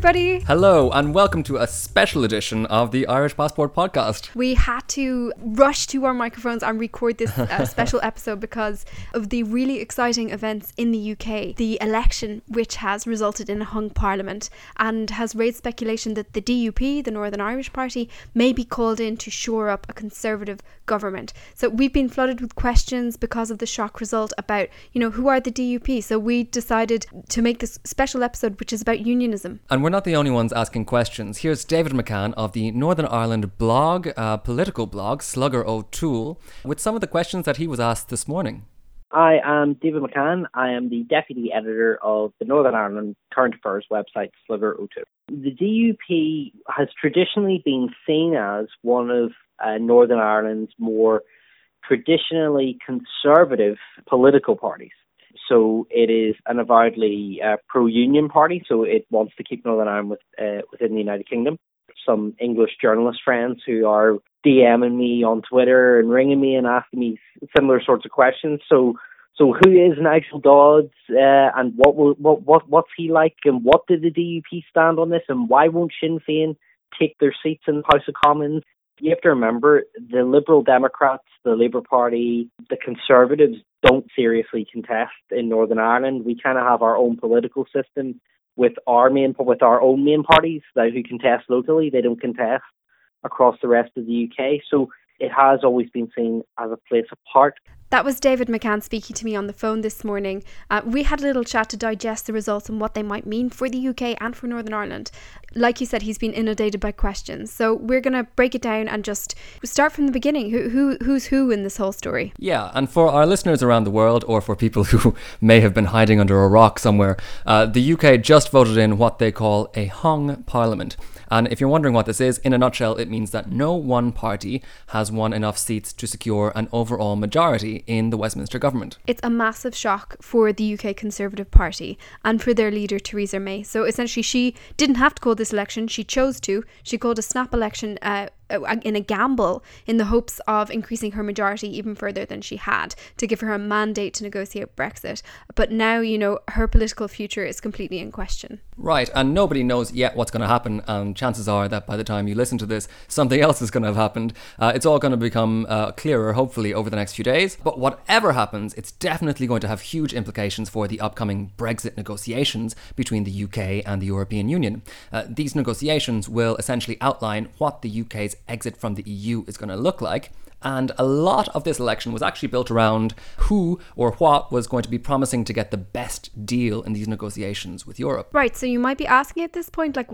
Everybody. Hello, and welcome to a special edition of the Irish Passport podcast. We had to rush to our microphones and record this uh, special episode because of the really exciting events in the UK. The election, which has resulted in a hung parliament and has raised speculation that the DUP, the Northern Irish Party, may be called in to shore up a conservative government. So we've been flooded with questions because of the shock result about, you know, who are the DUP? So we decided to make this special episode, which is about unionism. And we're not the only ones asking questions. Here's David McCann of the Northern Ireland blog, uh, political blog, Slugger O'Toole, with some of the questions that he was asked this morning. I am David McCann. I am the deputy editor of the Northern Ireland Current Affairs website, Slugger O'Toole. The DUP has traditionally been seen as one of uh, Northern Ireland's more traditionally conservative political parties. So it is an avowedly uh, pro-union party, so it wants to keep Northern Ireland with, uh, within the United Kingdom. Some English journalist friends who are DMing me on Twitter and ringing me and asking me similar sorts of questions. So, so who is Nigel Dodds, uh, and what will what what what's he like, and what did the DUP stand on this, and why won't Sinn Féin take their seats in the House of Commons? You have to remember the Liberal Democrats, the Labour Party, the Conservatives don't seriously contest in Northern Ireland. We kind of have our own political system with our main with our own main parties that who contest locally. They don't contest across the rest of the UK. So it has always been seen as a place apart. That was David McCann speaking to me on the phone this morning. Uh, we had a little chat to digest the results and what they might mean for the UK and for Northern Ireland. Like you said, he's been inundated by questions. So we're going to break it down and just start from the beginning. Who, who Who's who in this whole story? Yeah, and for our listeners around the world, or for people who may have been hiding under a rock somewhere, uh, the UK just voted in what they call a hung parliament. And if you're wondering what this is, in a nutshell, it means that no one party has won enough seats to secure an overall majority in the Westminster government. It's a massive shock for the UK Conservative Party and for their leader, Theresa May. So essentially, she didn't have to call this election, she chose to. She called a snap election. Uh, in a gamble in the hopes of increasing her majority even further than she had to give her a mandate to negotiate Brexit. But now, you know, her political future is completely in question. Right, and nobody knows yet what's going to happen, and chances are that by the time you listen to this, something else is going to have happened. Uh, it's all going to become uh, clearer, hopefully, over the next few days. But whatever happens, it's definitely going to have huge implications for the upcoming Brexit negotiations between the UK and the European Union. Uh, these negotiations will essentially outline what the UK's exit from the EU is going to look like. And a lot of this election was actually built around who or what was going to be promising to get the best deal in these negotiations with Europe. Right. So you might be asking at this point, like,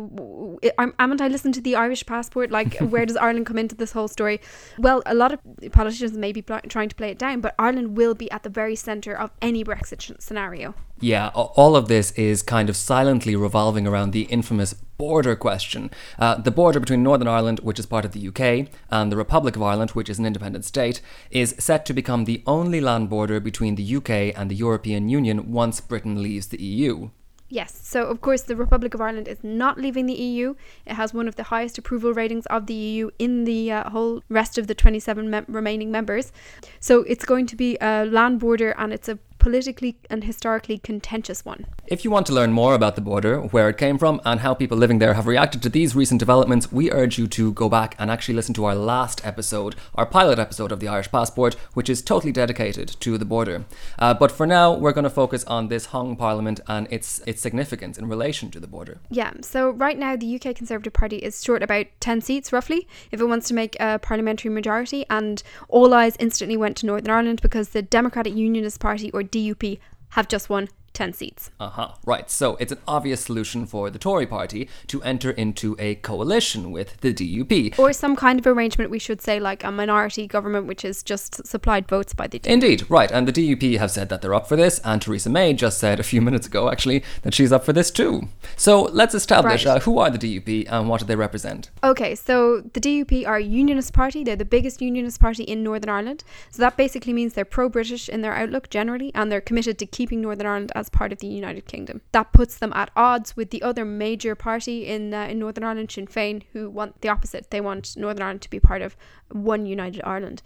haven't I listened to the Irish passport? Like, where does Ireland come into this whole story? Well, a lot of politicians may be pl- trying to play it down, but Ireland will be at the very centre of any Brexit scenario. Yeah, all of this is kind of silently revolving around the infamous border question. Uh, the border between Northern Ireland, which is part of the UK, and the Republic of Ireland, which is an independent state, is set to become the only land border between the UK and the European Union once Britain leaves the EU. Yes, so of course, the Republic of Ireland is not leaving the EU. It has one of the highest approval ratings of the EU in the uh, whole rest of the 27 mem- remaining members. So it's going to be a land border and it's a politically and historically contentious one. If you want to learn more about the border, where it came from, and how people living there have reacted to these recent developments, we urge you to go back and actually listen to our last episode, our pilot episode of the Irish Passport, which is totally dedicated to the border. Uh, but for now, we're going to focus on this hung parliament and its its significance in relation to the border. Yeah, so right now the UK Conservative Party is short about 10 seats roughly if it wants to make a parliamentary majority, and all eyes instantly went to Northern Ireland because the Democratic Unionist Party, or DUP, have just won 10 seats. Uh huh. Right. So it's an obvious solution for the Tory party to enter into a coalition with the DUP. Or some kind of arrangement, we should say, like a minority government, which is just supplied votes by the DUP. Indeed, right. And the DUP have said that they're up for this, and Theresa May just said a few minutes ago, actually, that she's up for this too. So let's establish Right. uh, who are the DUP and what do they represent. Okay, so the DUP are a unionist party. They're the biggest unionist party in Northern Ireland. So that basically means they're pro British in their outlook generally, and they're committed to keeping Northern Ireland as part of the United Kingdom. That puts them at odds with the other major party in, uh, in Northern Ireland, Sinn Féin, who want the opposite. They want Northern Ireland to be part of one united Ireland.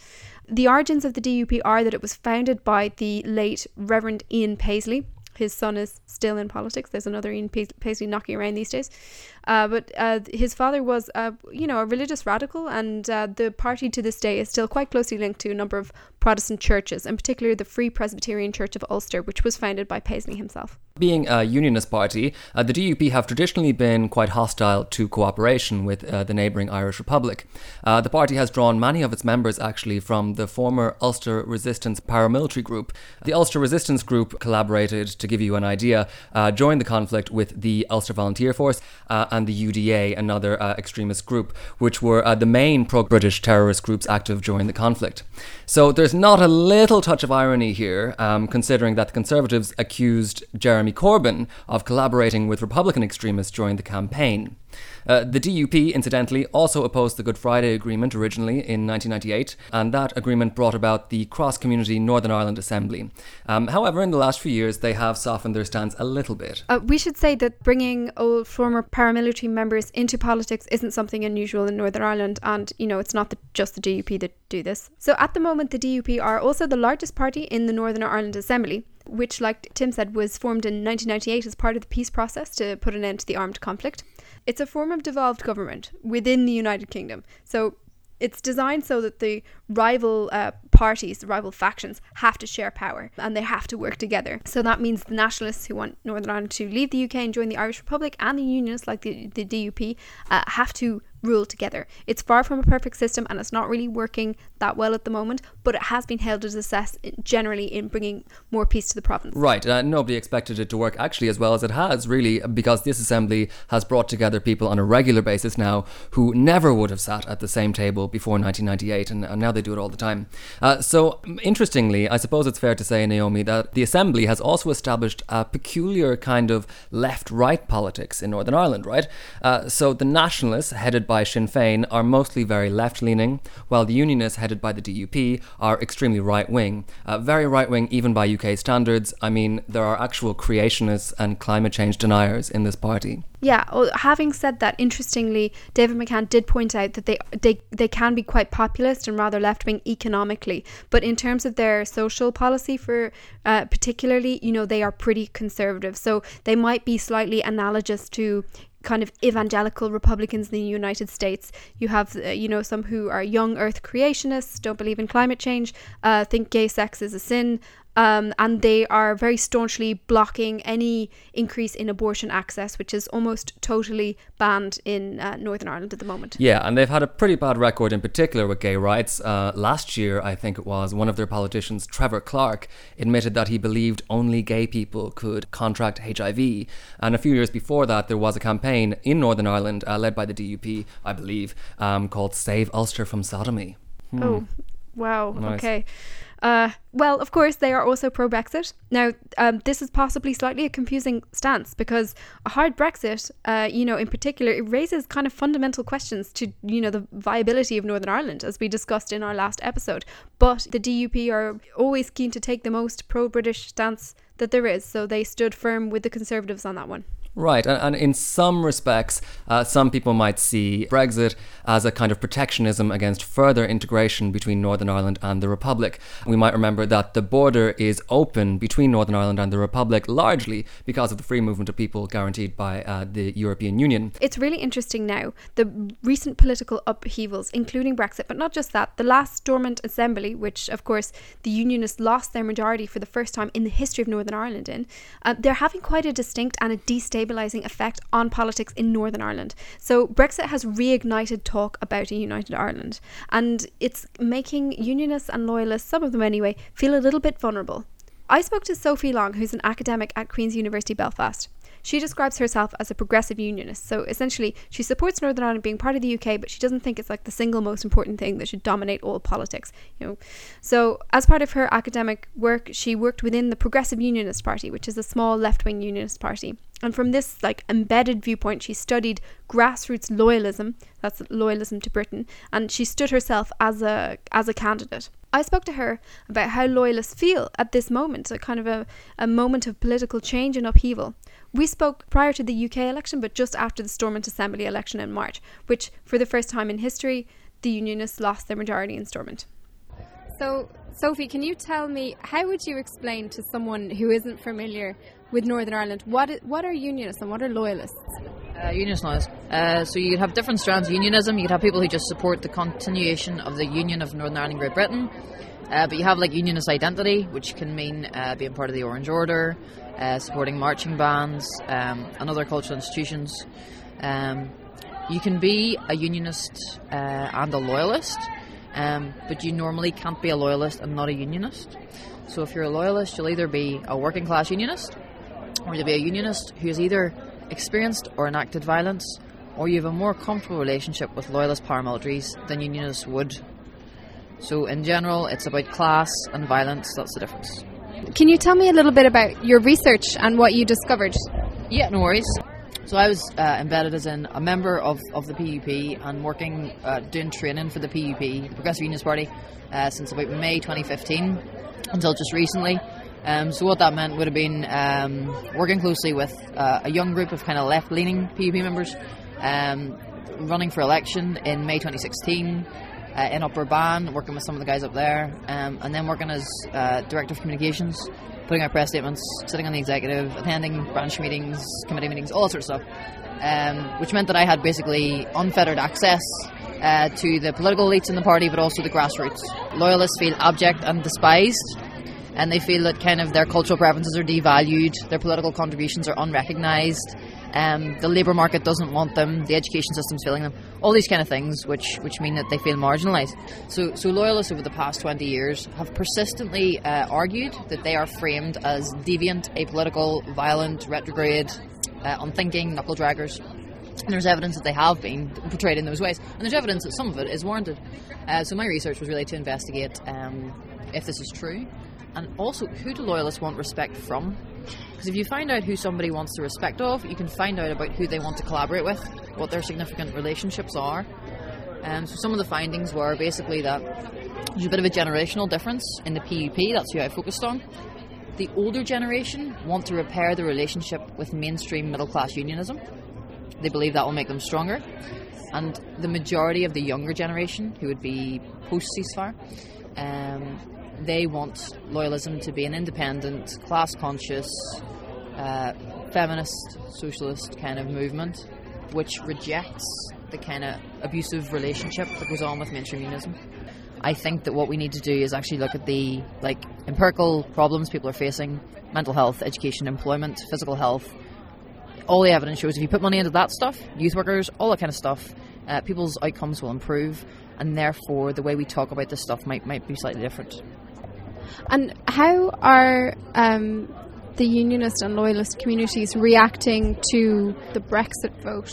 The origins of the DUP are that it was founded by the late Reverend Ian Paisley. His son is still in politics. There's another Ian Paisley knocking around these days. Uh, but uh, his father was, uh, you know, a religious radical, and uh, the party to this day is still quite closely linked to a number of Protestant churches, in particular the Free Presbyterian Church of Ulster, which was founded by Paisley himself. Being a unionist party, uh, the DUP have traditionally been quite hostile to cooperation with uh, the neighbouring Irish Republic. Uh, the party has drawn many of its members actually from the former Ulster Resistance paramilitary group. The Ulster Resistance Group collaborated, to give you an idea, uh, joined the conflict with the Ulster Volunteer Force uh, and the UDA, another uh, extremist group, which were uh, the main pro British terrorist groups active during the conflict. So there's not a little touch of irony here, um, considering that the Conservatives accused Jeremy Corbyn of collaborating with Republican extremists during the campaign. Uh, the DUP, incidentally, also opposed the Good Friday Agreement originally in 1998, and that agreement brought about the Cross Community Northern Ireland Assembly. Um, however, in the last few years, they have softened their stance a little bit. Uh, we should say that bringing old former paramilitary members into politics isn't something unusual in Northern Ireland, and you know it's not the, just the DUP that do this. So at the moment, the DUP are also the largest party in the Northern Ireland Assembly, which, like Tim said, was formed in 1998 as part of the peace process to put an end to the armed conflict. It's a form of devolved government within the United Kingdom. So it's designed so that the rival uh, parties, the rival factions, have to share power and they have to work together. So that means the nationalists who want Northern Ireland to leave the UK and join the Irish Republic and the unionists like the, the DUP uh, have to rule together. It's far from a perfect system and it's not really working that well at the moment, but it has been held as a success generally in bringing more peace to the province. Right, uh, nobody expected it to work actually as well as it has, really, because this assembly has brought together people on a regular basis now who never would have sat at the same table before 1998, and, and now they do it all the time. Uh, so, interestingly, I suppose it's fair to say, Naomi, that the assembly has also established a peculiar kind of left right politics in Northern Ireland, right? Uh, so, the nationalists, headed by Sinn Féin, are mostly very left leaning, while the unionists, headed by the DUP, are extremely right wing. Uh, very right wing, even by UK standards. I mean, there are actual creationists and climate change deniers in this party. Yeah, well, having said that, interestingly, David McCann did point out that they they, they can be quite populist and rather left wing economically, but in terms of their social policy, for uh, particularly, you know, they are pretty conservative. So they might be slightly analogous to kind of evangelical Republicans in the United States. You have, uh, you know, some who are young Earth creationists, don't believe in climate change, uh, think gay sex is a sin, um, and they are very staunchly blocking any increase in abortion access, which is almost totally banned in uh, Northern Ireland at the moment. Yeah, and they've had a pretty bad record in particular with gay rights. Uh, last year, I think it was, one of their politicians, Trevor Clarke, admitted that he believed only gay people could contract HIV. And a few years before that, there was a campaign in Northern Ireland, uh, led by the DUP, I believe, um, called Save Ulster from Sodomy. Oh, wow. Nice. Okay. Uh, well, of course, they are also pro Brexit. Now, um, this is possibly slightly a confusing stance because a hard Brexit, uh, you know, in particular, it raises kind of fundamental questions to, you know, the viability of Northern Ireland, as we discussed in our last episode. But the DUP are always keen to take the most pro British stance that there is, so they stood firm with the Conservatives on that one. Right, and, and in some respects, uh, some people might see Brexit as a kind of protectionism against further integration between Northern Ireland and the Republic. We might remember that the border is open between Northern Ireland and the Republic largely because of the free movement of people guaranteed by uh, the European Union. It's really interesting now, the recent political upheavals, including Brexit, but not just that. The last Stormont assembly, which of course the Unionists lost their majority for the first time in the history of Northern Ireland in, uh, they're having quite a distinct and a destabilising effect on politics in Northern Ireland. So Brexit has reignited talk about a united Ireland, and it's making Unionists and Loyalists, some of them anyway, feel a little bit vulnerable. I spoke to Sophie Long, who's an academic at Queen's University Belfast. She describes herself as a progressive unionist. So essentially, she supports Northern Ireland being part of the UK, but she doesn't think it's like the single most important thing that should dominate all politics. You know, so as part of her academic work, she worked within the Progressive Unionist Party, which is a small left-wing unionist party. And from this like embedded viewpoint, she studied grassroots loyalism. That's loyalism to Britain, and she stood herself as a as a candidate. I spoke to her about how loyalists feel at this moment, a kind of a, a moment of political change and upheaval. We spoke prior to the UK election, but just after the Stormont Assembly election in March, which, for the first time in history, the Unionists lost their majority in Stormont. So, Sophie, can you tell me how would you explain to someone who isn't familiar with Northern Ireland what what are unionists and what are loyalists? Uh, unionist loyalists. Uh, so you could have different strands of unionism. You could have people who just support the continuation of the Union of Northern Ireland and Great Britain. Uh, but you have like unionist identity, which can mean uh, being part of the Orange Order, uh, supporting marching bands um, and other cultural institutions. Um, you can be a unionist uh, and a loyalist, um, but you normally can't be a loyalist and not a unionist. So if you're a loyalist, you'll either be a working class unionist, or you'll be a unionist who has either experienced or enacted violence, or you have a more comfortable relationship with loyalist paramilitaries than unionists would so, in general, it's about class and violence. That's the difference. Can you tell me a little bit about your research and what you discovered? Yeah, no worries. So I was uh, embedded as in a member of, of the PUP and working, uh, doing training for the PUP, the Progressive Unionist Party, uh, since about May 2015 until just recently. Um, so what that meant would have been um, working closely with uh, a young group of kind of left-leaning PUP members, um, running for election in May 2016 uh, in Upper Bann, working with some of the guys up there, um, and then working as uh, director of communications, putting out press statements, sitting on the executive, attending branch meetings, committee meetings, all sorts of stuff. Um, which meant that I had basically unfettered access uh, to the political elites in the party, but also the grassroots. Loyalists feel abject and despised, and they feel that kind of their cultural preferences are devalued, their political contributions are unrecognised, um, the labour market doesn't want them, the education system's failing them, all these kind of things, which which mean that they feel marginalised. So, so loyalists over the past twenty years have persistently uh, argued that they are framed as deviant, apolitical, violent, retrograde, uh, unthinking knuckle draggers. And there's evidence that they have been portrayed in those ways, and there's evidence that some of it is warranted. Uh, so my research was really to investigate um, if this is true, and also who do loyalists want respect from because if you find out who somebody wants the respect of, you can find out about who they want to collaborate with, what their significant relationships are. Um, so some of the findings were basically that there's a bit of a generational difference in the PUP, that's who I focused on. The older generation want to repair the relationship with mainstream middle class unionism. They believe that will make them stronger. And the majority of the younger generation, who would be post ceasefire, um, they want loyalism to be an independent, class conscious, uh, feminist, socialist kind of movement, which rejects the kind of abusive relationship that goes on with mainstream unionism. I think that what we need to do is actually look at the like empirical problems people are facing: mental health, education, employment, physical health. All the evidence shows if you put money into that stuff, youth workers, all that kind of stuff, uh, people's outcomes will improve, and therefore the way we talk about this stuff might might be slightly different. And how are um, the unionist and loyalist communities reacting to the Brexit vote?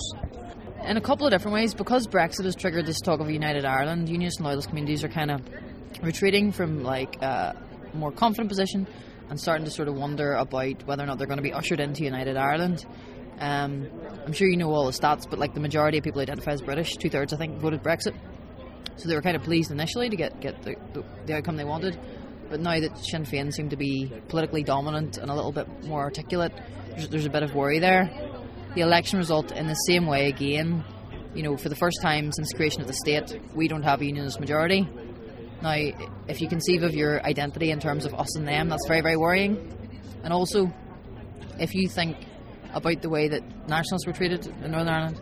In a couple of different ways, because Brexit has triggered this talk of united Ireland, unionist and loyalist communities are kind of retreating from like a more confident position and starting to sort of wonder about whether or not they're going to be ushered into United Ireland. Um, I'm sure you know all the stats, but like the majority of people identify as British, two thirds I think voted Brexit. So they were kind of pleased initially to get get the, the, the outcome they wanted. But now that Sinn Féin seem to be politically dominant and a little bit more articulate, there's, there's a bit of worry there. The election result, in the same way again, you know, for the first time since creation of the state, we don't have a unionist majority. Now, if you conceive of your identity in terms of us and them, that's very, very worrying. And also, if you think about the way that nationalists were treated in Northern Ireland,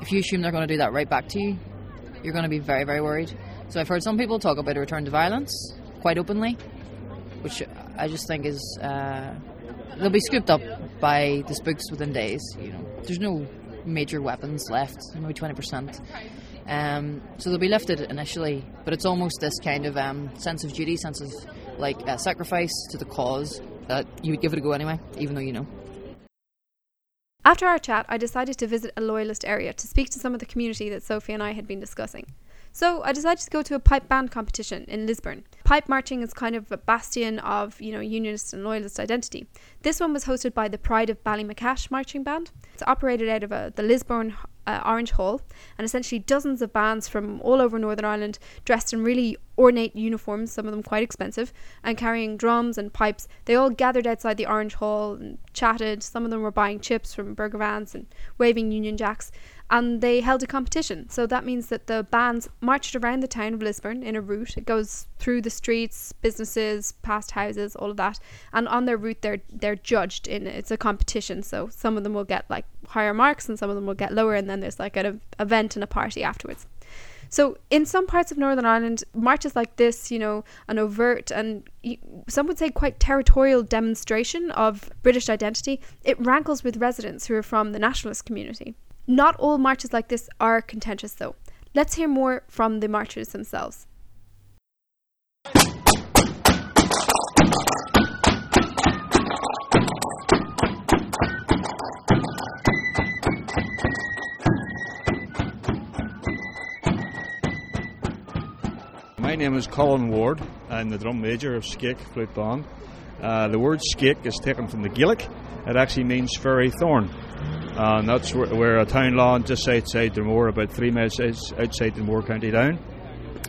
if you assume they're going to do that right back to you, you're going to be very, very worried. So I've heard some people talk about a return to violence quite openly, which I just think is uh, they'll be scooped up by the spooks within days. You know, there's no major weapons left, maybe twenty percent. Um, so they'll be lifted initially, but it's almost this kind of um, sense of duty, sense of like uh, sacrifice to the cause that you would give it a go anyway, even though you know. After our chat, I decided to visit a loyalist area to speak to some of the community that Sophie and I had been discussing. So I decided to go to a pipe band competition in Lisburn. Pipe marching is kind of a bastion of, you know, unionist and loyalist identity. This one was hosted by the Pride of Ballymacash marching band. It's operated out of a, the Lisburn uh, Orange Hall, and essentially dozens of bands from all over Northern Ireland dressed in really ornate uniforms, some of them quite expensive, and carrying drums and pipes. They all gathered outside the Orange Hall and chatted. Some of them were buying chips from Burger Vans and waving Union Jacks and they held a competition. So that means that the bands marched around the town of Lisburn in a route. It goes through the streets, businesses, past houses, all of that. And on their route, they're they're judged in it's a competition. So some of them will get like higher marks, and some of them will get lower. And then there's like an event and a party afterwards. So in some parts of Northern Ireland, marches like this, you know, an overt and some would say quite territorial demonstration of British identity, it rankles with residents who are from the nationalist community. Not all marches like this are contentious, though. Let's hear more from the marchers themselves. My name is Colin Ward. I'm the drum major of Skeagh Flute Band. Uh, the word Skeagh is taken from the Gaelic. It actually means fairy thorn and that's where, where a town lawn just outside Dromore, about three miles outside Dromore County Down.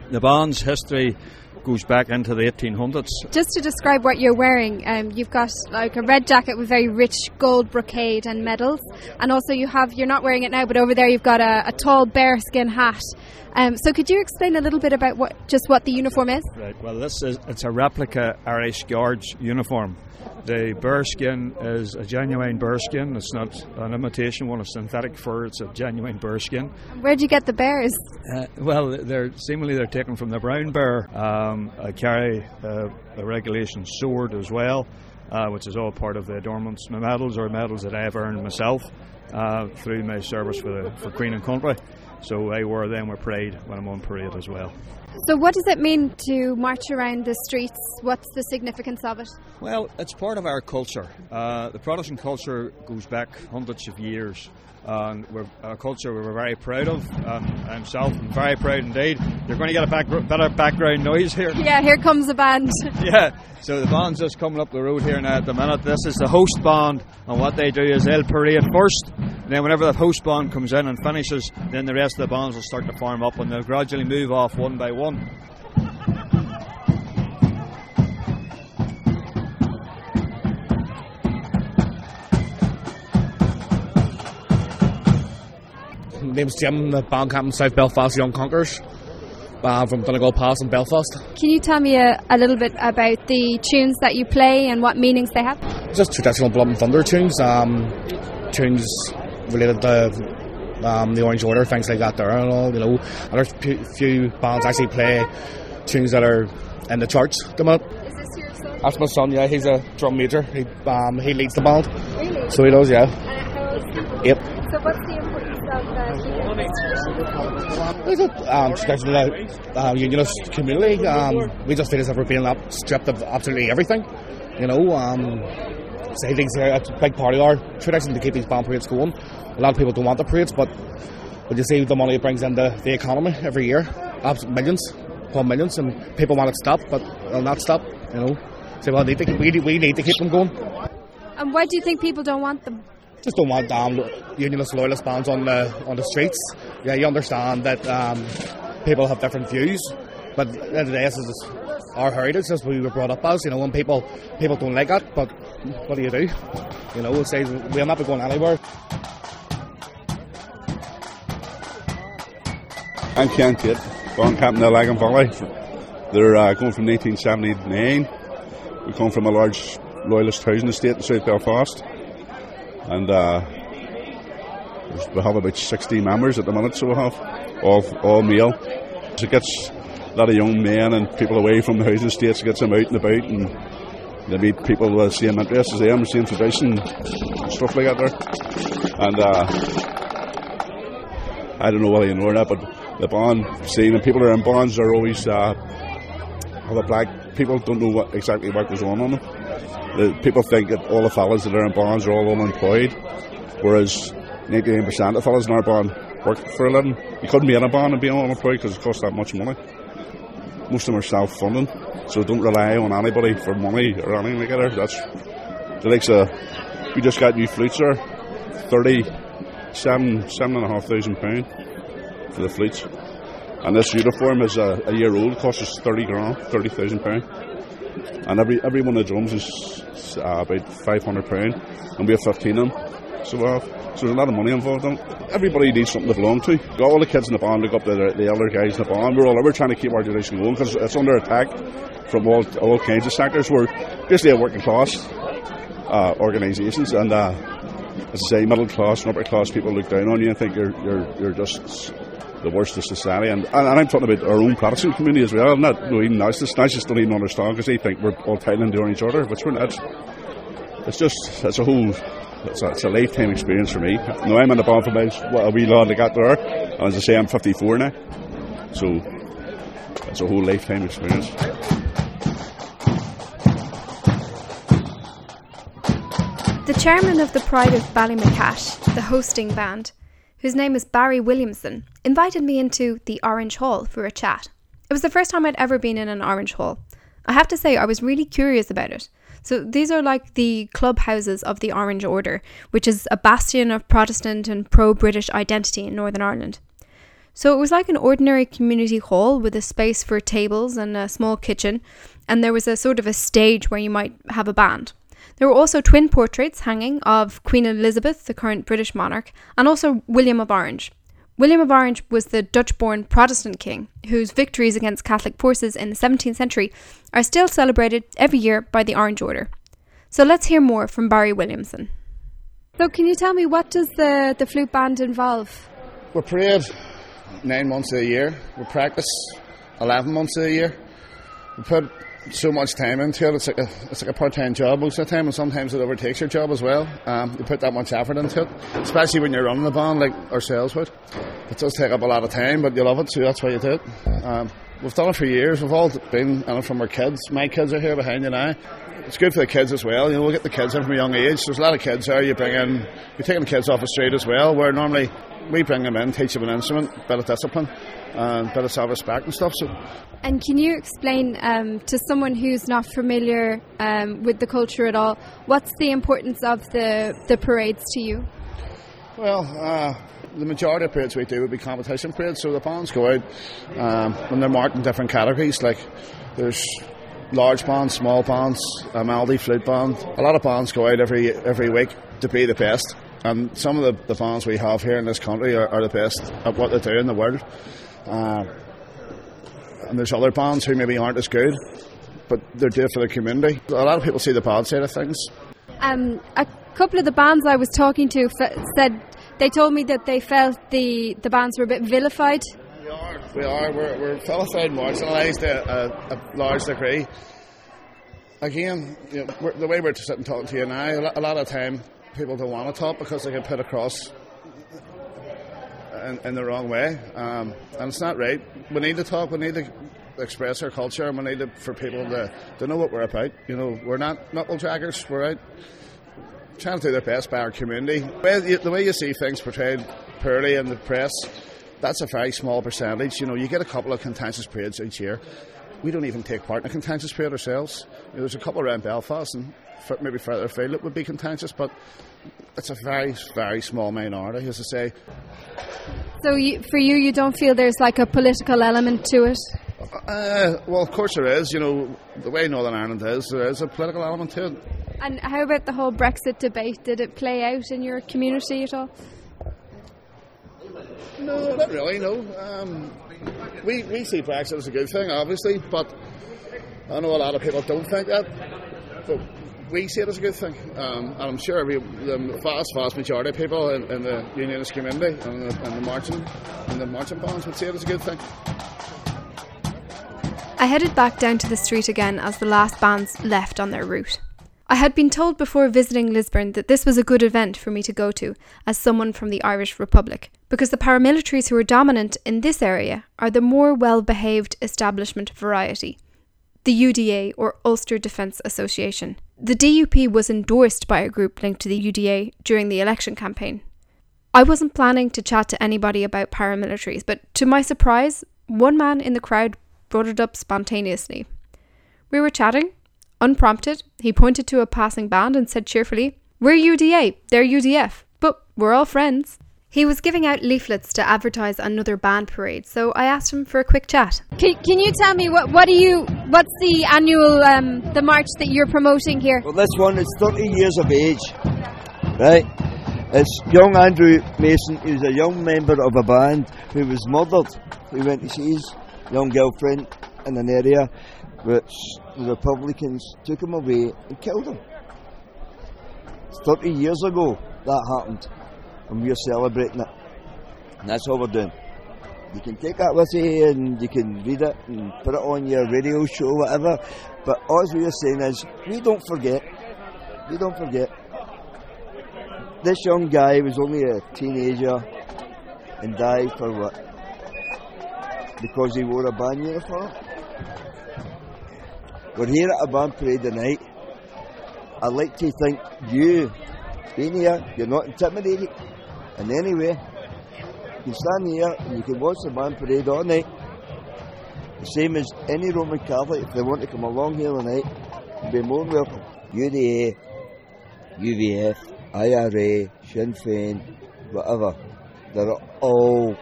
The band's history goes back into the 1800s. Just to describe what you're wearing, um, you've got like a red jacket with very rich gold brocade and medals, and also you have you're not wearing it now, but over there you've got a, a tall bearskin hat. Um, so could you explain a little bit about what just what the uniform is? Right. Well, this is it's a replica Irish Guards uniform. The bear skin is a genuine bear skin. It's not an imitation one, of synthetic fur. It's a genuine bear skin. Where'd you get the bears? Uh, well, they're seemingly they're taken from the brown bear. Um, I carry uh, a regulation sword as well, uh, which is all part of the adornments, my medals or medals that I've earned myself uh, through my service for the for Queen and Country. So I wear them with pride when I'm on parade as well. So, what does it mean to march around the streets? What's the significance of it? Well, it's part of our culture. Uh, the Protestant culture goes back hundreds of years. And we're a culture we're very proud of. Um, I'm myself am very proud indeed. You're going to get a back, better background noise here. Yeah, here comes the band. yeah, so the band's just coming up the road here now at the minute. This is the host band, and what they do is they'll parade first. And then, whenever the host band comes in and finishes, then the rest of the bands will start to form up and they'll gradually move off one by one. Name's Jim, the band captain South Belfast Young Conquerors. Uh, from Donegall Pass in Belfast. Can you tell me a, a, little bit about the tunes that you play and what meanings they have? Just traditional Blood and Thunder tunes, um, tunes related to um, the Orange Order, things like that there and all, you know. And there's a few bands actually play tunes that are in the charts at the moment. Is this your son? That's my son, yeah, he's a drum major. He, um, he leads the band. Really? So he does, yeah. And how old is he? Yep. So what's the There's a um, traditional uh, unionist community. Um, we just feel as if we're being stripped of absolutely everything. You know, um, thinks it's a big part of our tradition to keep these band parades going. A lot of people don't want the parades, but but you see the money it brings into the economy every year, millions upon millions, and people want it to stop, but they'll not stop. You know, so well, need to, we need to keep them going. And why do you think people don't want them? Just don't want um, unionist loyalist bands on the on the streets. Yeah, you understand that um, people have different views, but the end of the day, this is our heritage as we were brought up as. You know, when people people don't like it, but what do you do? You know, it says we'll not going anywhere. I'm Ken Tate, born captain of Lagan Valley. They're uh, going from 1979. We come from a large loyalist housing estate in South Belfast and uh, we have about 60 members at the minute, so we have all, all male. So it gets a lot of young men and people away from the housing estates, gets them out and about, and they meet people with the same interests as them, the same tradition, stuff like that there. And uh, I don't know whether you know that, but the bond scene and people are in bonds are always uh, a black. People don't know what exactly what goes on on them The, people think that all the fellas that are in bonds are all unemployed, whereas 99% of the fellas in our band work for a living. You couldn't be in a band and be unemployed because it costs that much money. Most of them are self-funding, so don't rely on anybody for money or anything like that. That's the likes of we just got new flutes there, thirty seven seven and a half thousand pound for the flutes. And this uniform is a, a year old, costs us thirty grand, thirty thousand pound. And every every one of the drums is uh, about five hundred pound, and we have fifteen of them. So uh, so there's a lot of money involved in it. Everybody needs something to belong to. Got all the kids in the band look up the, the elder guys in the band. We're all we're trying to keep our tradition going because it's under attack from all all kinds of sectors. We're basically a working class uh, organisations, and uh, as I say, middle class and upper class people look down on you and think you're you're you're just the worst of society. And, and, and I'm talking about our own Protestant community as well. I'm Not no, even nationalists. Nationalists don't even understand because they think we're all tied into each other, which we're not. It's just it's a whole it's a, it's a lifetime experience for me. Now I'm in the band for what a wee lad I got there, and as I say, I'm 54 now, so it's a whole lifetime experience. The chairman of the Pride of Ballymacash, the hosting band, whose name is Barry Williamson, invited me into the Orange Hall for a chat. It was the first time I'd ever been in an Orange Hall. I have to say, I was really curious about it. So these are like the clubhouses of the Orange Order, which is a bastion of Protestant and pro British identity in Northern Ireland. So it was like an ordinary community hall with a space for tables and a small kitchen, and there was a sort of a stage where you might have a band. There were also twin portraits hanging of Queen Elizabeth, the current British monarch, and also William of Orange. William of Orange was the Dutch born Protestant king whose victories against Catholic forces in the 17th century are still celebrated every year by the Orange Order. So let's hear more from Barry Williamson. So, can you tell me what does the, the flute band involve? We're parade nine months of the year. We practice 11 months of the year. We put so much time into it. It's like a it's like a part time job most of the time, and sometimes it overtakes your job as well. Um, you put that much effort into it, especially when you're running a band like ourselves would. It does take up a lot of time, but you love it, so that's why you do it. Um, we've done it for years. We've all been in it from our kids. My kids are here behind you now. It's good for the kids as well. You know, we'll get the kids in from a young age. There's a lot of kids there. You bring in, you're taking the kids off the street as well. Where normally we bring them in, teach them an instrument, bit of discipline, and bit of self respect and stuff. So And can you explain um, to someone who's not familiar um, with the culture at all, what's the importance of the, the parades to you? Well, uh, the majority of parades we do would be competition parades, so the bands go out um, and they're marked in different categories. Like there's large bands, small bands, a melody flute band. A lot of bands go out every every week to be the best, and some of the, the bands we have here in this country are, are the best at what they do in the world. Uh, and there's other bands who maybe aren't as good, but they're it for the community. A lot of people see the bad side of things. Um, a couple of the bands I was talking to f- said they told me that they felt the, the bands were a bit vilified. We are. We are. We're, we're vilified and marginalised to a, a, large degree. Again, you know, the way we're sitting talking to you now, a lot, a lot of time people don't want to talk because they get put across in, in the wrong way, um, and it's not right. We need to talk. We need to express our culture, and we need to, for people to, to know what we're about. You know, we're not knuckle draggers. We're out trying to do their best by our community. The way you see things portrayed poorly in the press, that's a very small percentage. You know, you get a couple of contentious periods each year. We don't even take part in a contentious parade ourselves. You know, there's a couple around Belfast and maybe further afield it would be contentious, but it's a very, very small minority, as I say. So, you, for you, you don't feel there's like a political element to it? Uh, well, of course there is. You know, the way Northern Ireland is, there is a political element to it. And how about the whole Brexit debate? Did it play out in your community at all? No, not really. No, um, we we see Brexit as a good thing, obviously, but I know a lot of people don't think that. But we see it as a good thing, um, and I'm sure the vast, vast majority of people in, in the unionist community and the, and the marching and the marching bands would see it as a good thing. I headed back down to the street again as the last bands left on their route. I had been told before visiting Lisburn that this was a good event for me to go to as someone from the Irish Republic, because the paramilitaries who are dominant in this area are the more well behaved establishment variety. the UDA or Ulster Defence Association. The DUP was endorsed by a group linked to the UDA during the election campaign. I wasn't planning to chat to anybody about paramilitaries, but to my surprise, one man in the crowd brought it up spontaneously. We were chatting. Unprompted, he pointed to a passing band and said cheerfully, We're UDA, they're UVF, but we're all friends. He was giving out leaflets to advertise another band parade, so I asked him for a quick chat. Can, can you tell me what what do you what's the annual um, the march that you're promoting here? Well, this one is 30 years of age, right? It's young Andrew Mason, who's a young member of a band who was murdered. He went to see his young girlfriend in an area which the Republicans took him away and killed him. 30 years ago that happened and we're celebrating it. And that's all we're doing. You can take that with you and you can read it and put it on your radio show, whatever. But all we are saying is, we don't forget. We don't forget. This young guy was only a teenager and died for what? Because he wore a band uniform? We're here at a band parade tonight. I'd like to think you, being here, you're not intimidated. And anyway, you can stand here and you can watch the band parade all night. The same as any Roman Catholic, if they want to come along here tonight, you'll be more welcome. UDA, UVF, IRA, Sinn Féin, whatever. They're all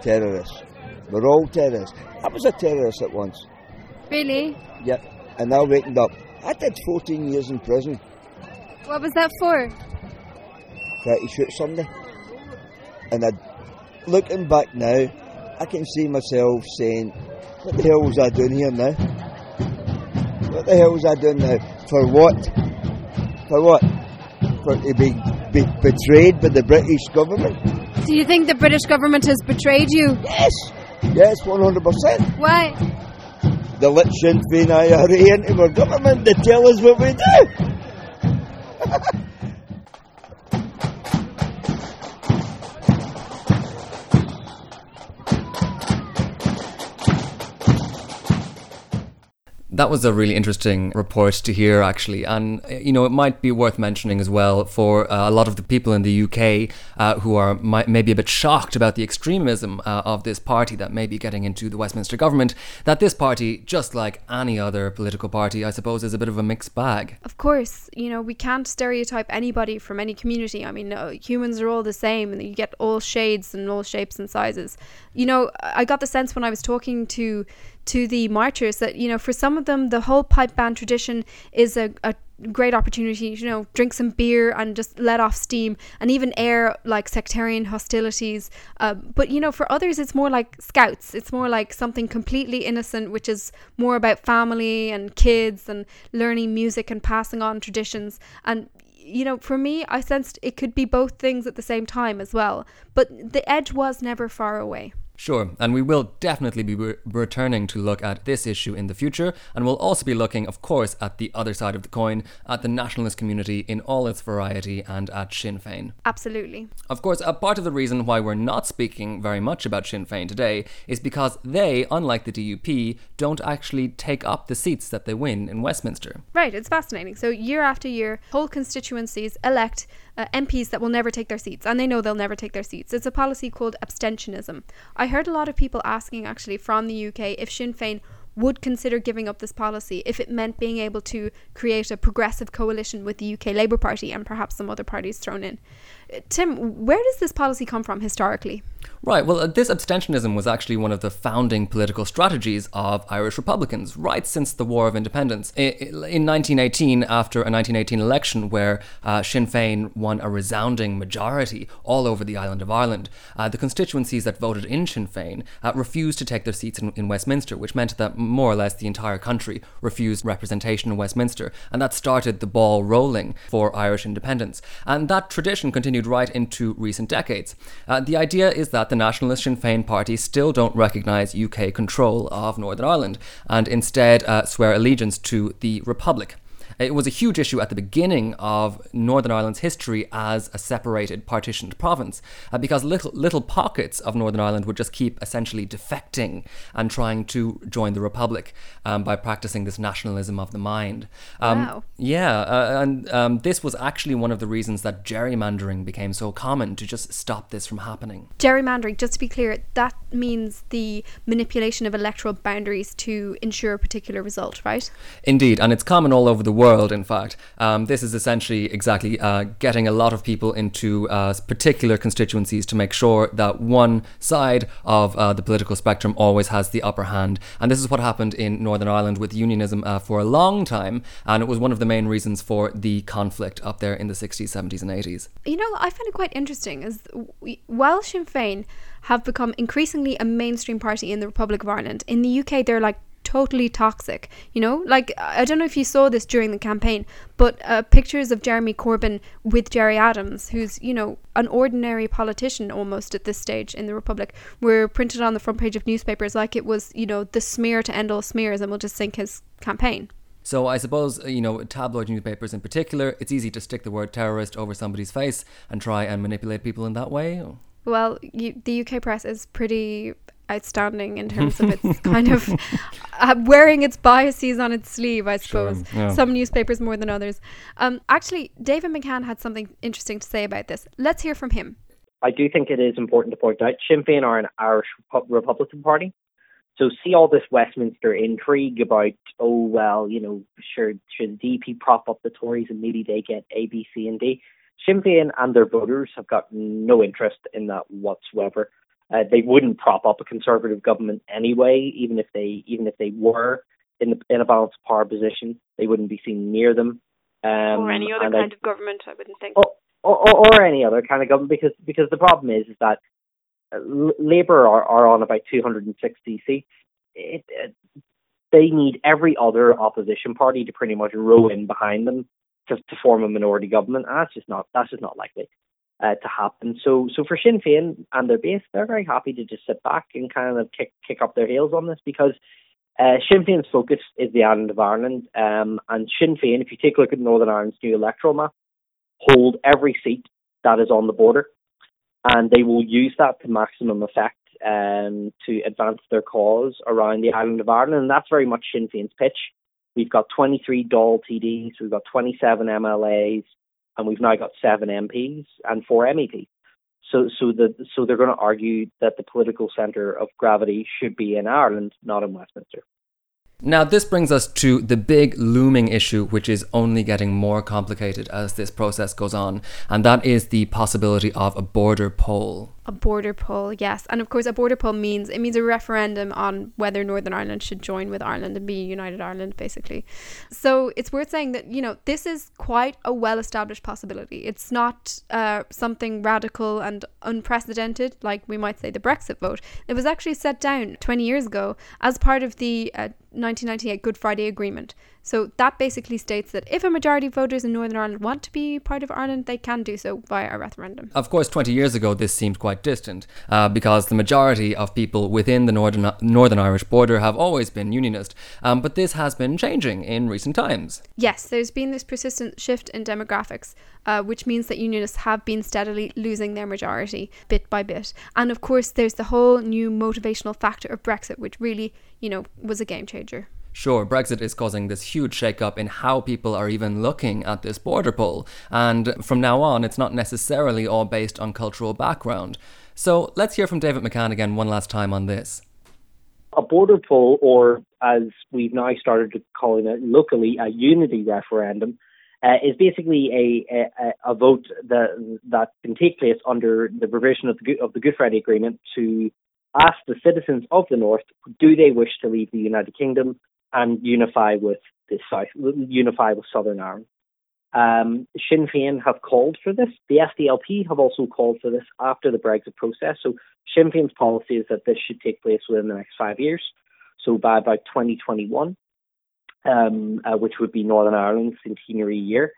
terrorists. We're all terrorists. I was a terrorist at once. Really? Yep. And I wakened up. I did 14 years in prison. What was that for? Try to shoot somebody. And I, looking back now, I can see myself saying, what the hell was I doing here now? What the hell was I doing now? For what? For what? For to be, be betrayed by the British government? Do you think the British government has betrayed you? Yes! Yes, 100%. Why? They let Sinn Féin IRA into our government to tell us what we do. That was a really interesting report to hear, actually. And, you know, it might be worth mentioning as well for uh, a lot of the people in the UK uh, who are might, maybe a bit shocked about the extremism uh, of this party that may be getting into the Westminster government, that this party, just like any other political party, I suppose, is a bit of a mixed bag. Of course, you know, we can't stereotype anybody from any community. I mean, uh, humans are all the same and you get all shades and all shapes and sizes. You know, I got the sense when I was talking to to the marchers that you know for some of them the whole pipe band tradition is a, a great opportunity you know drink some beer and just let off steam and even air like sectarian hostilities uh, but you know for others it's more like scouts it's more like something completely innocent which is more about family and kids and learning music and passing on traditions and you know, for me, I sensed it could be both things at the same time as well. But the edge was never far away. Sure, and we will definitely be re- returning to look at this issue in the future, and we'll also be looking, of course, at the other side of the coin, at the nationalist community in all its variety, and at Sinn Féin. Absolutely. Of course, a part of the reason why we're not speaking very much about Sinn Féin today is because they, unlike the DUP, don't actually take up the seats that they win in Westminster. Right, it's fascinating. So, year after year, whole constituencies elect uh, MPs that will never take their seats, and they know they'll never take their seats. It's a policy called abstentionism. I heard a lot of people asking actually from the UK if Sinn Féin would consider giving up this policy if it meant being able to create a progressive coalition with the UK Labour Party and perhaps some other parties thrown in. Uh, Tim, where does this policy come from historically? Right, well, uh, this abstentionism was actually one of the founding political strategies of Irish Republicans right since the War of Independence. In 1918, after a 1918 election where uh, Sinn Féin won a resounding majority all over the island of Ireland, uh, the constituencies that voted in Sinn Féin uh, refused to take their seats in, in Westminster, which meant that more or less the entire country refused representation in Westminster. And that started the ball rolling for Irish independence. And that tradition continued right into recent decades. Uh, the idea is that the Nationalist Sinn Féin party still don't recognise UK control of Northern Ireland and instead uh, swear allegiance to the Republic. It was a huge issue at the beginning of Northern Ireland's history as a separated, partitioned province, uh, because little little pockets of Northern Ireland would just keep essentially defecting and trying to join the Republic um, by practicing this nationalism of the mind. Um, Wow. Yeah, uh, and um, this was actually one of the reasons that gerrymandering became so common to just stop this from happening. Gerrymandering, just to be clear, that means the manipulation of electoral boundaries to ensure a particular result, right? Indeed, and it's common all over the world, in fact. Um, this is essentially exactly uh, getting a lot of people into uh, particular constituencies to make sure that one side of uh, the political spectrum always has the upper hand. And this is what happened in Northern Ireland with unionism uh, for a long time, and it was one of the main reasons for the conflict up there in the 60s, 70s, and 80s. You know, I find it quite interesting as while Sinn Féin have become increasingly a mainstream party in the Republic of Ireland, in the UK they're like totally toxic. You know, like I don't know if you saw this during the campaign, but uh, pictures of Jeremy Corbyn with Gerry Adams, who's you know an ordinary politician almost at this stage in the Republic, were printed on the front page of newspapers like it was you know the smear to end all smears, and we'll just sink his campaign. So I suppose, uh, you know, tabloid newspapers in particular, it's easy to stick the word terrorist over somebody's face and try and manipulate people in that way. Well, you, the UK press is pretty outstanding in terms of its kind of uh, wearing its biases on its sleeve, I Sure, suppose. yeah. Some newspapers more than others. Um, actually, David McCann had something interesting to say about this. Let's hear from him. I do think it is important to point out Sinn Féin are an Irish Republican Party. So see all this Westminster intrigue about, oh well, you know, sure, should the DUP prop up the Tories and maybe they get A, B, C, and D. Sinn Féin and their voters have got no interest in that whatsoever. Uh, they wouldn't prop up a conservative government anyway, even if they even if they were in the, in a balanced power position, they wouldn't be seen near them. Um, or any other and I- kind of government, I wouldn't think. or, or, or any other kind of government because because the problem is is that uh, L- Labour are, are on about 260 seats. It, it, they need every other opposition party to pretty much row in behind them to, to form a minority government, and that's just not that's just not likely uh, to happen. So so for Sinn Féin and their base, they're very happy to just sit back and kind of kick kick up their heels on this because. Uh, Sinn Féin's focus is the island of Ireland, um, and Sinn Féin, if you take a look at Northern Ireland's new electoral map, hold every seat that is on the border, and they will use that to maximum effect um, to advance their cause around the island of Ireland, and that's very much Sinn Féin's pitch. We've got 23 Dáil TDs, we've got 27 MLAs, and we've now got seven MPs and four MEPs. So, so the so they're going to argue that the political centre of gravity should be in Ireland, not in Westminster. Now, this brings us to the big looming issue, which is only getting more complicated as this process goes on, and that is the possibility of a border poll. A border poll, yes, and of course, a border poll means it means a referendum on whether Northern Ireland should join with Ireland and be united Ireland, basically. So it's worth saying that you know this is quite a well-established possibility. It's not uh, something radical and unprecedented, like we might say the Brexit vote. It was actually set down 20 years ago as part of the uh, 1998 Good Friday Agreement. So that basically states that if a majority of voters in Northern Ireland want to be part of Ireland, they can do so via a referendum. Of course, 20 years ago, this seemed quite distant uh, because the majority of people within the Northern, Northern Irish border have always been unionist. Um, but this has been changing in recent times. Yes, there's been this persistent shift in demographics, uh, which means that unionists have been steadily losing their majority bit by bit. And of course, there's the whole new motivational factor of Brexit, which really, you know, was a game changer. Sure, Brexit is causing this huge shake-up in how people are even looking at this border poll, and from now on, it's not necessarily all based on cultural background. So let's hear from David McCann again one last time on this. A border poll, or as we've now started calling it locally, a unity referendum, uh, is basically a, a, a vote that that can take place under the provision of the of the Good Friday Agreement to ask the citizens of the North do they wish to leave the United Kingdom and unify with the South, unify with Southern Ireland. Um, Sinn Féin have called for this. The SDLP have also called for this after the Brexit process. So Sinn Féin's policy is that this should take place within the next five years. So by about 2021, um, uh, which would be Northern Ireland's centenary year.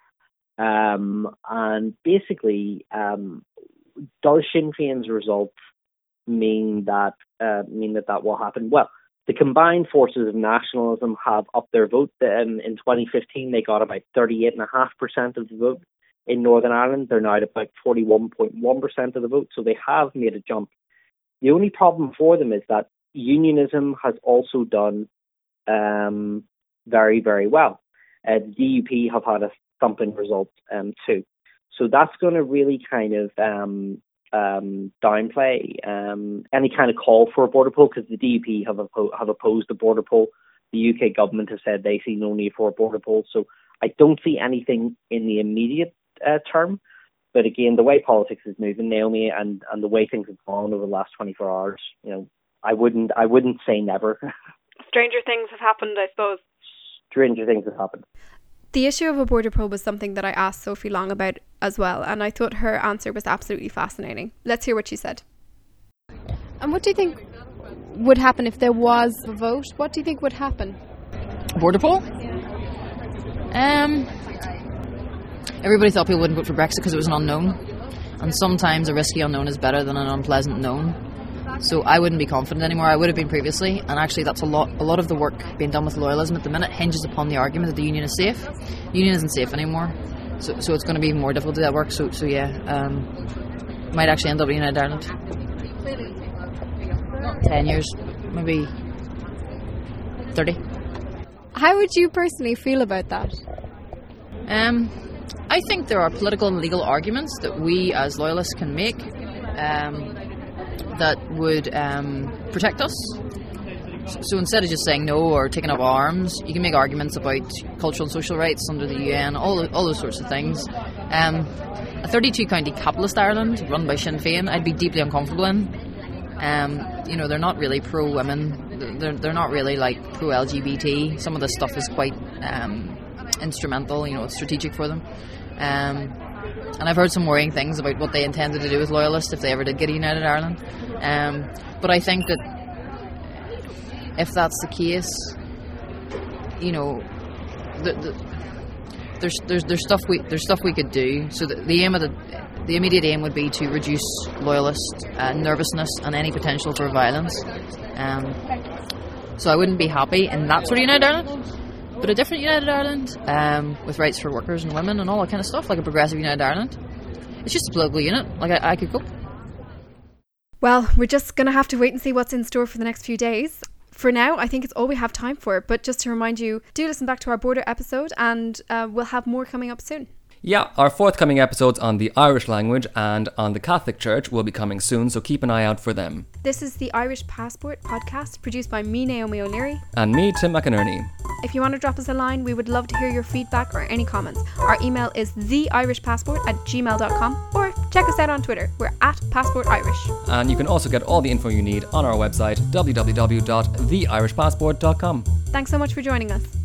Um, and basically, um, does Sinn Féin's result mean that uh, mean that that will happen? Well, the combined forces of nationalism have upped their vote. Um, in 2015, they got about 38.5% of the vote. In Northern Ireland, they're now at about 41.1% of the vote, so they have made a jump. The only problem for them is that unionism has also done um, very, very well. Uh, the DUP have had a thumping result um, too. So that's going to really kind of um, um, downplay um, any kind of call for a border poll because the DUP have, oppo- have opposed the border poll. The UK government have said they see no need for a border poll. So I don't see anything in the immediate uh, term. But again, the way politics is moving, Naomi, and, and the way things have gone over the last 24 hours, you know, I wouldn't I wouldn't say never. Stranger things have happened, I suppose. Stranger things have happened. The issue of a border poll was something that I asked Sophie Long about as well, and I thought her answer was absolutely fascinating. Let's hear what she said. And what do you think would happen if there was a vote? What do you think would happen? Border poll? Um, everybody thought people wouldn't vote for Brexit because it was an unknown, and sometimes a risky unknown is better than an unpleasant known. So I wouldn't be confident anymore. I would have been previously, and actually, that's a lot. A lot of the work being done with loyalism at the minute hinges upon the argument that the union is safe. The union isn't safe anymore, so, so it's going to be more difficult to do that work. So, so yeah, um, might actually end up being in United Ireland. Ten years, maybe thirty. How would you personally feel about that? Um, I think there are political and legal arguments that we as loyalists can make. Um, that would um, protect us. So instead of just saying no or taking up arms, you can make arguments about cultural and social rights under the UN, all, all those sorts of things. Um, a 32 county capitalist Ireland run by Sinn Féin, I'd be deeply uncomfortable in. Um, you know, they're not really pro women, they're, they're not really like pro LGBT. Some of the stuff is quite um, instrumental, you know, it's strategic for them. Um, and I've heard some worrying things about what they intended to do with loyalists if they ever did get a united Ireland. Um, but I think that if that's the case, you know, the, the, there's there's there's stuff we there's stuff we could do. So the, the aim of the the immediate aim would be to reduce loyalist uh, nervousness and any potential for violence. Um, so I wouldn't be happy in that sort of United Ireland. But a different United Ireland um, with rights for workers and women and all that kind of stuff, like a progressive United Ireland. It's just a political unit. Like I, I could go. Well, we're just going to have to wait and see what's in store for the next few days. For now, I think it's all we have time for. But just to remind you, do listen back to our border episode, and uh, we'll have more coming up soon. Yeah, our forthcoming episodes on the Irish language and on the Catholic Church will be coming soon, so keep an eye out for them. This is the Irish Passport podcast produced by me, Naomi O'Leary. And me, Tim McInerney. If you want to drop us a line, we would love to hear your feedback or any comments. Our email is theirishpassport at gmail.com or check us out on Twitter. We're at Passport Irish. And you can also get all the info you need on our website, www.theirishpassport.com. Thanks so much for joining us.